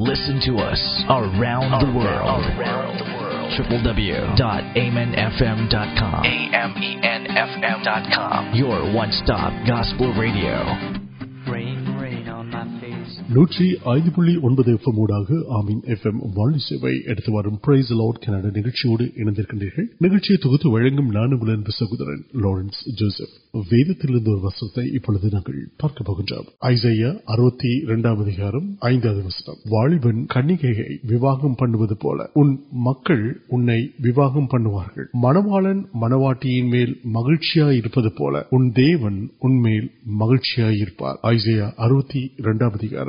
Listen to us all round the world W dot M and F M dot com F M dot com your one stop گلاسپور radio نوگ سیارڈ سہورن لارنس وال منوال مہیو مہر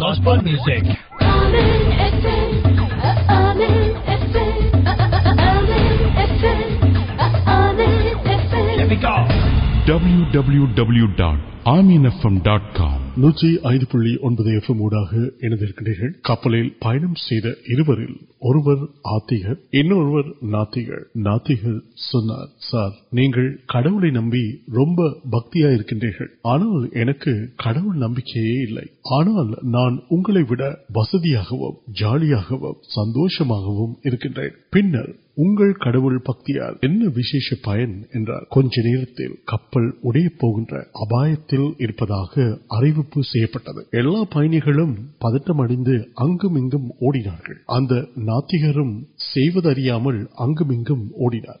ڈبلو ڈبلو ڈبلو ڈاٹ سرتی نمک آنا وسدیا پھر پھر پڑمریاں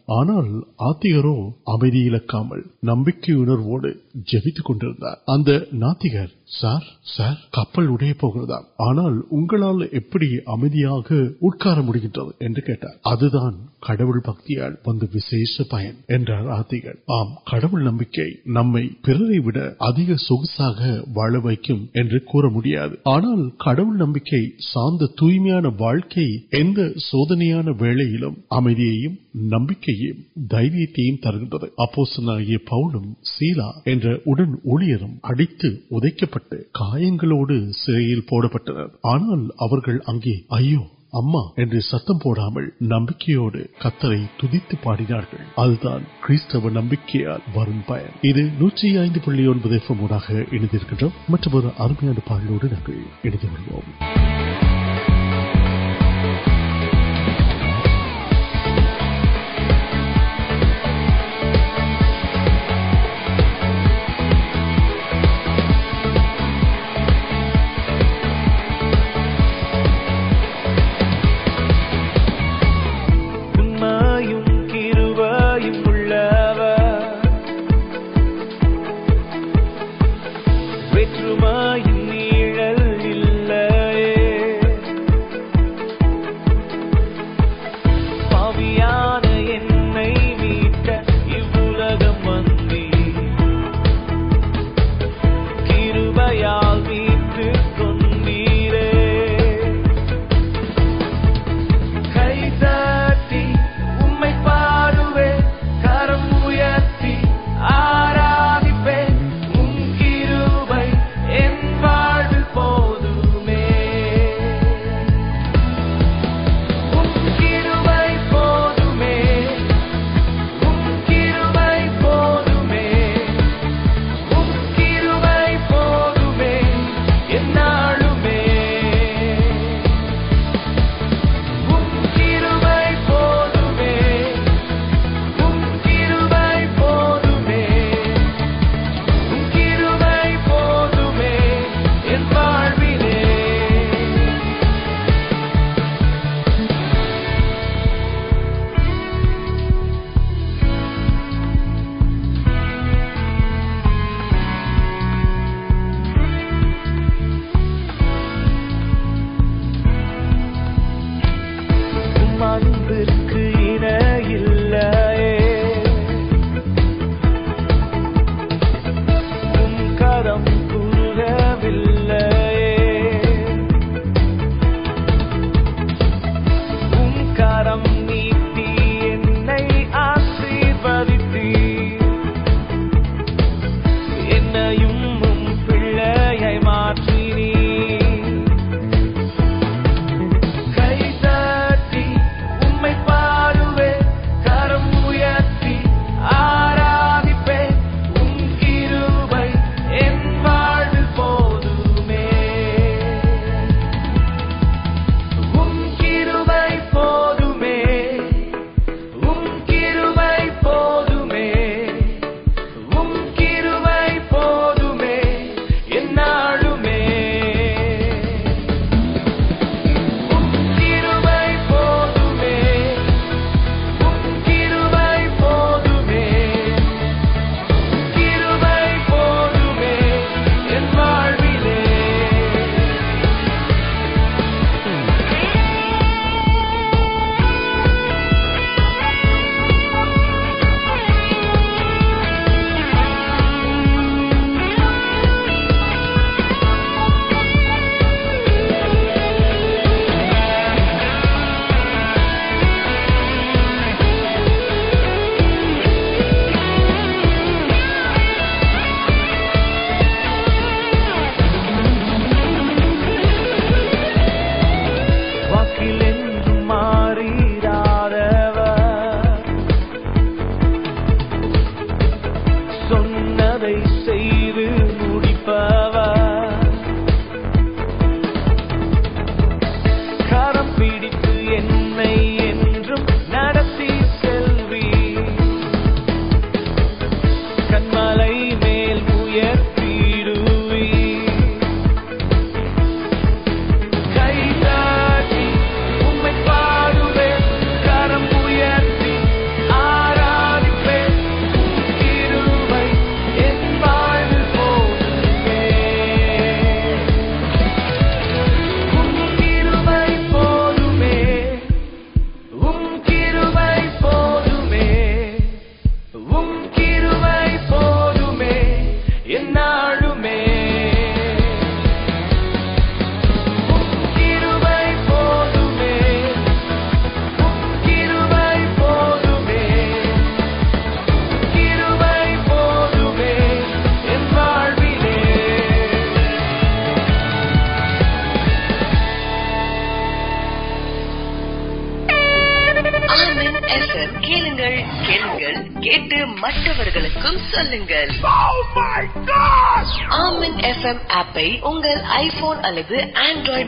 آنال آتی امدام نمک سار سر کپے پہ آنا امیٹ اگر پہنچ آم کڑ نمک نوکس واڑک منالی کڑو نمک سود نمک سی سٹر آنال ستم پوڑا نمک داڑھے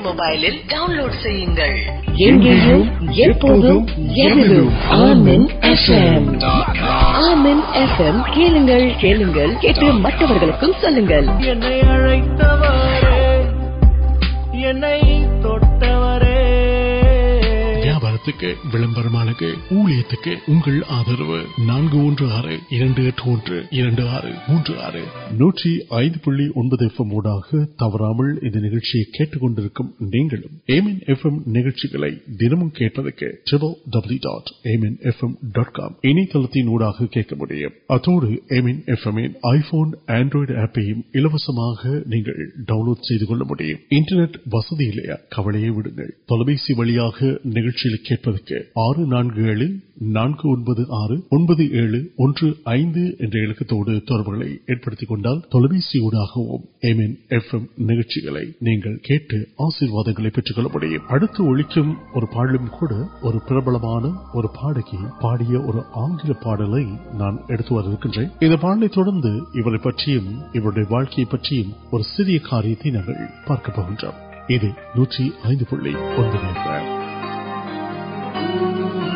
موبائل ڈاؤن لوڈ آم انفم کھیل مٹھ گئی نئے دیکھے اتر آنڈر وسد کبھی تعلیم نیچے نوکل پہ سارے پارک ہوں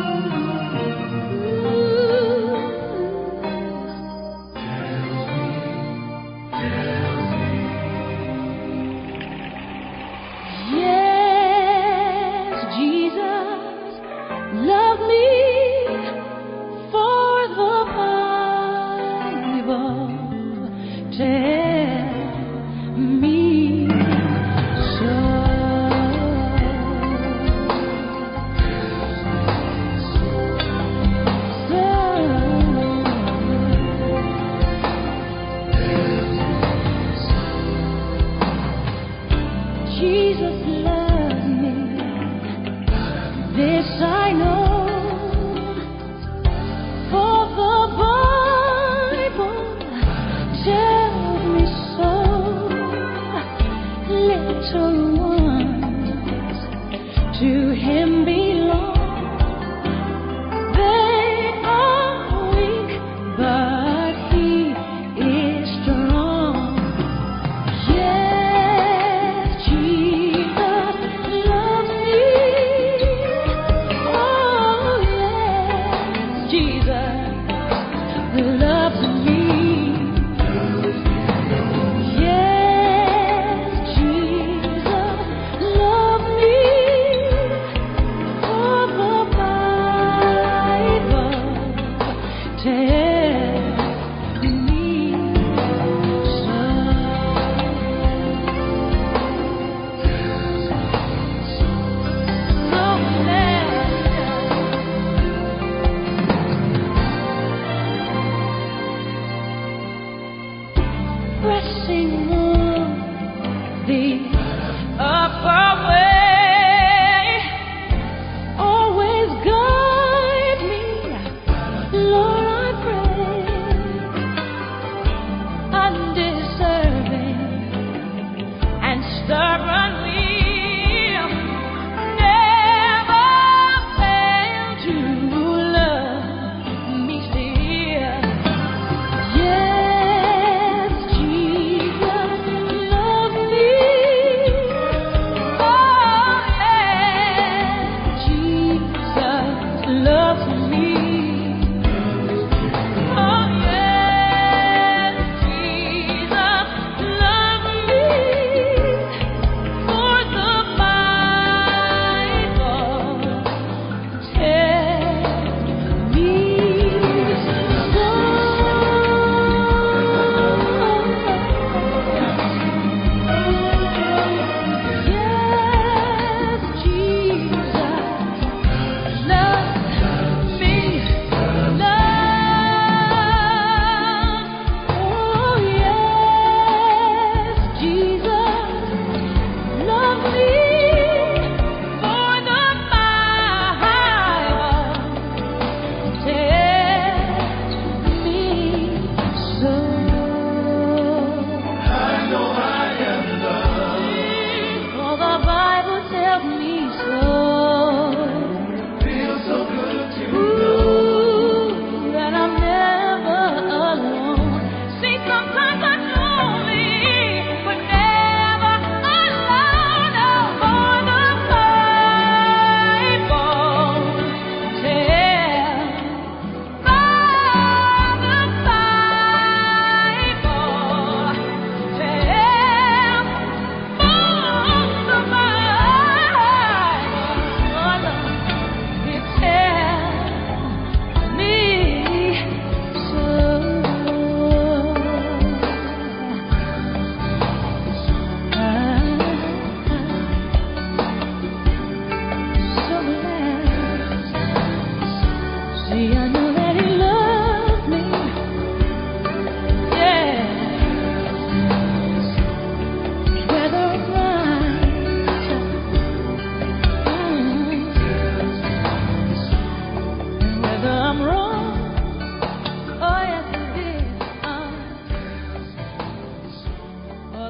blessing. Lord.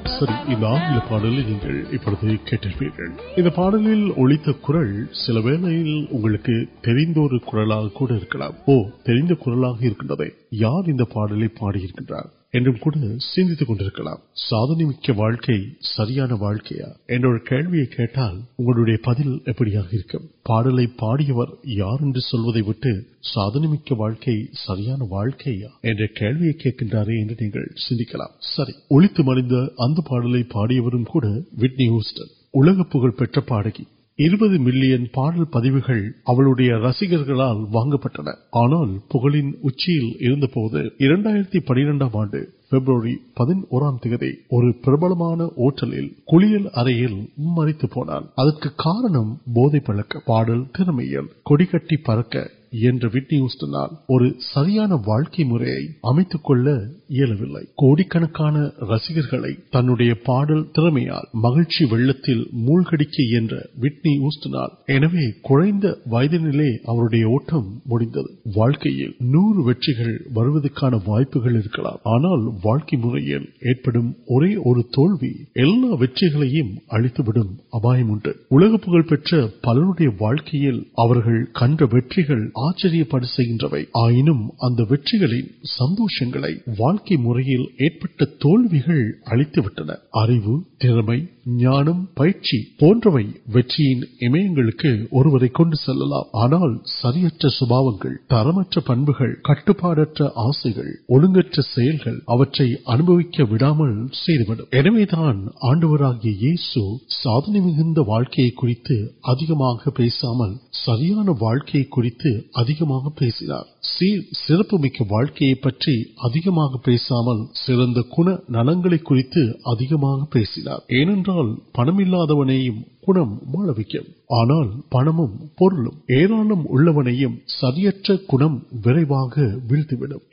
سر آن لوگ سروس یار سادنی میانے پہلے پاڑی یار سادنے مکوک سیاح سامد وٹنی ہوسٹنگ ملیان پھر آنا پن پرین لو کارن پڑک تنڈی ترمیاں مہرچ موڑ کے ویڈیو نو راح واقعی تلویم اہتمام پلیا کن وی آئی آئن سا تک تر میں پہ لوگ سیاو ترمپ آنڈو سادتے سیاان واقع مکیم سر نلنگ پنم گڑل پڑم سم واقع ویت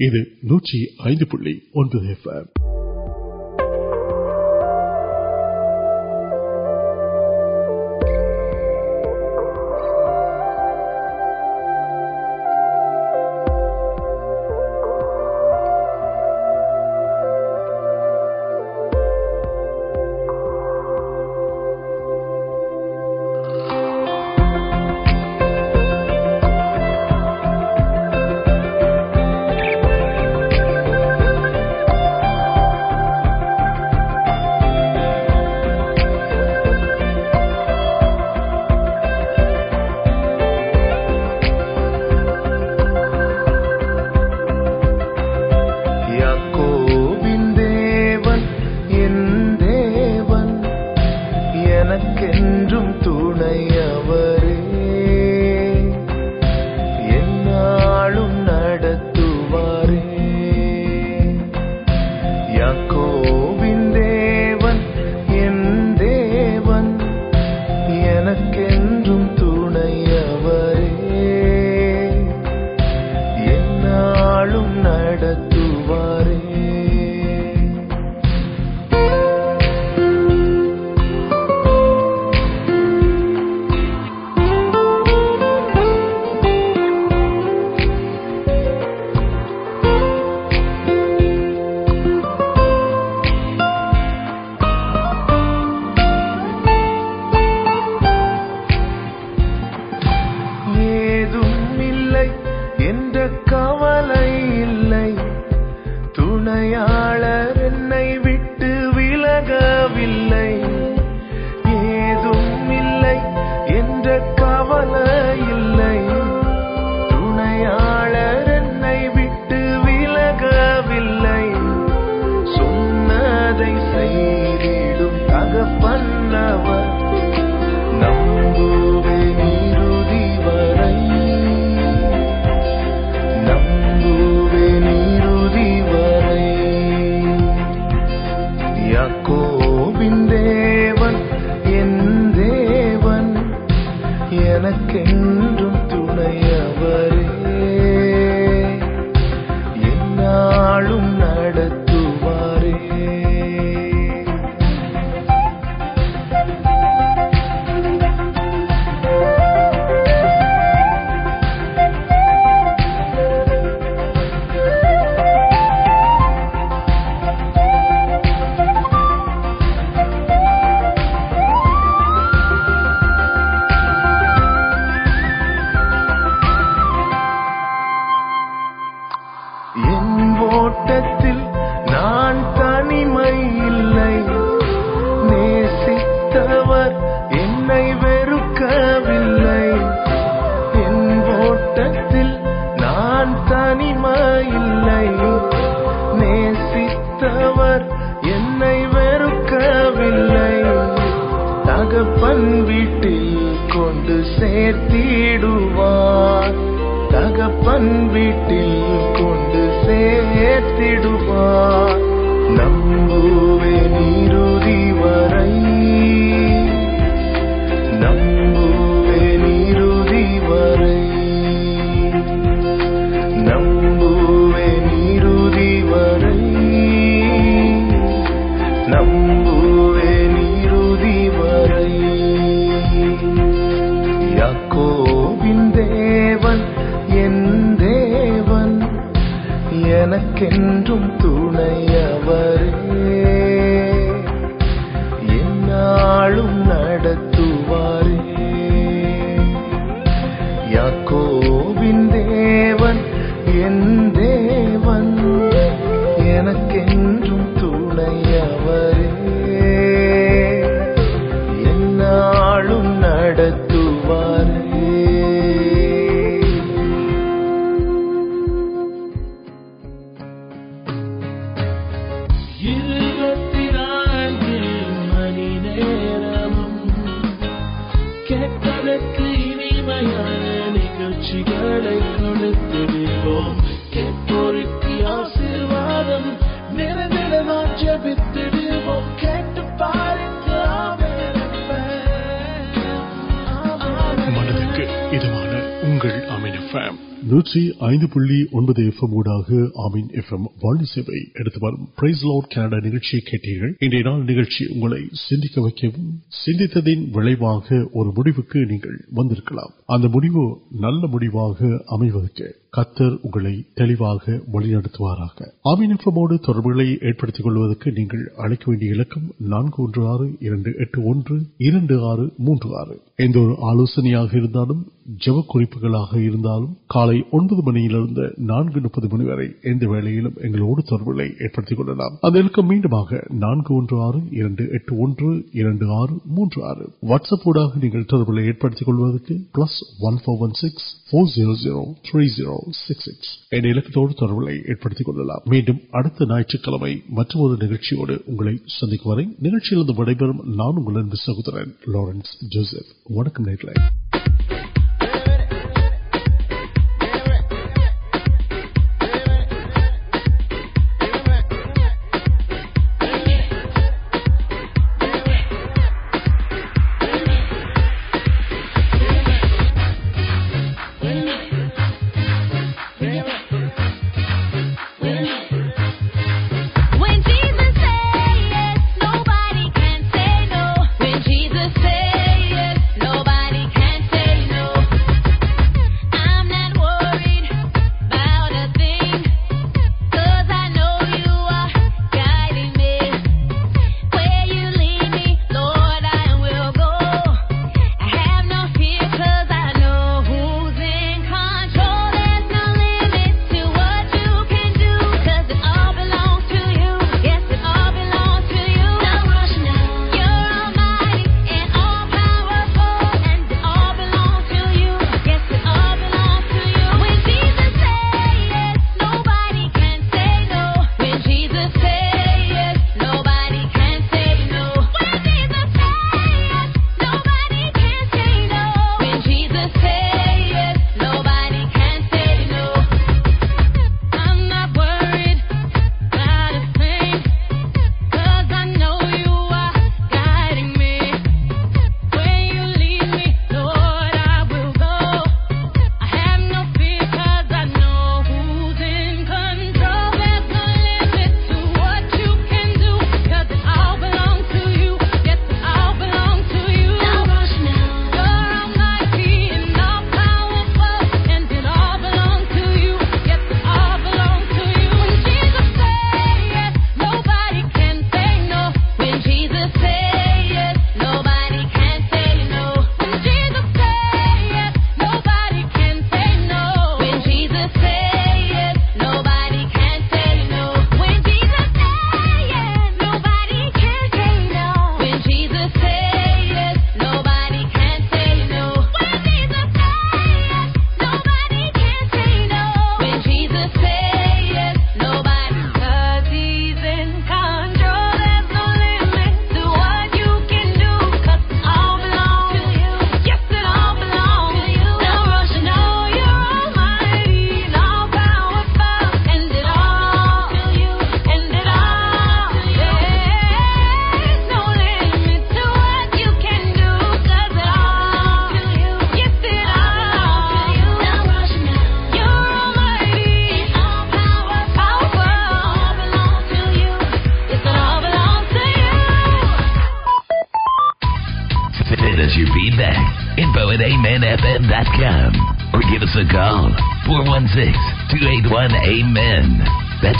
புள்ளி ஒன்பது எஃப் எம் ஊடாக அமீன் எஃப் எம் வாழ்நி சேவை எடுத்து வரும் பிரைஸ் லவுட் கனடா நிகழ்ச்சியை கேட்டீர்கள் இன்றைய நாள் நிகழ்ச்சி உங்களை சிந்திக்க வைக்கவும் சிந்தித்ததின் விளைவாக ஒரு முடிவுக்கு நீங்கள் வந்திருக்கலாம் அந்த முடிவு நல்ல முடிவாக அமைவதற்கு கத்தர் உங்களை தெளிவாக வழிநடத்துவாராக அமீன் எஃப் எம்மோடு தொடர்புகளை ஏற்படுத்திக் கொள்வதற்கு நீங்கள் அழைக்க வேண்டிய இலக்கம் நான்கு ஒன்று ஆறு இரண்டு எட்டு ஒன்று இரண்டு ஆறு மூன்று ஆறு எந்த ஒரு ஆலோசனையாக இருந்தாலும் جبکری مجھے میڈم نوٹس پہ سکس سکس نو سہدر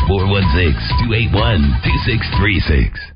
416 281 2636.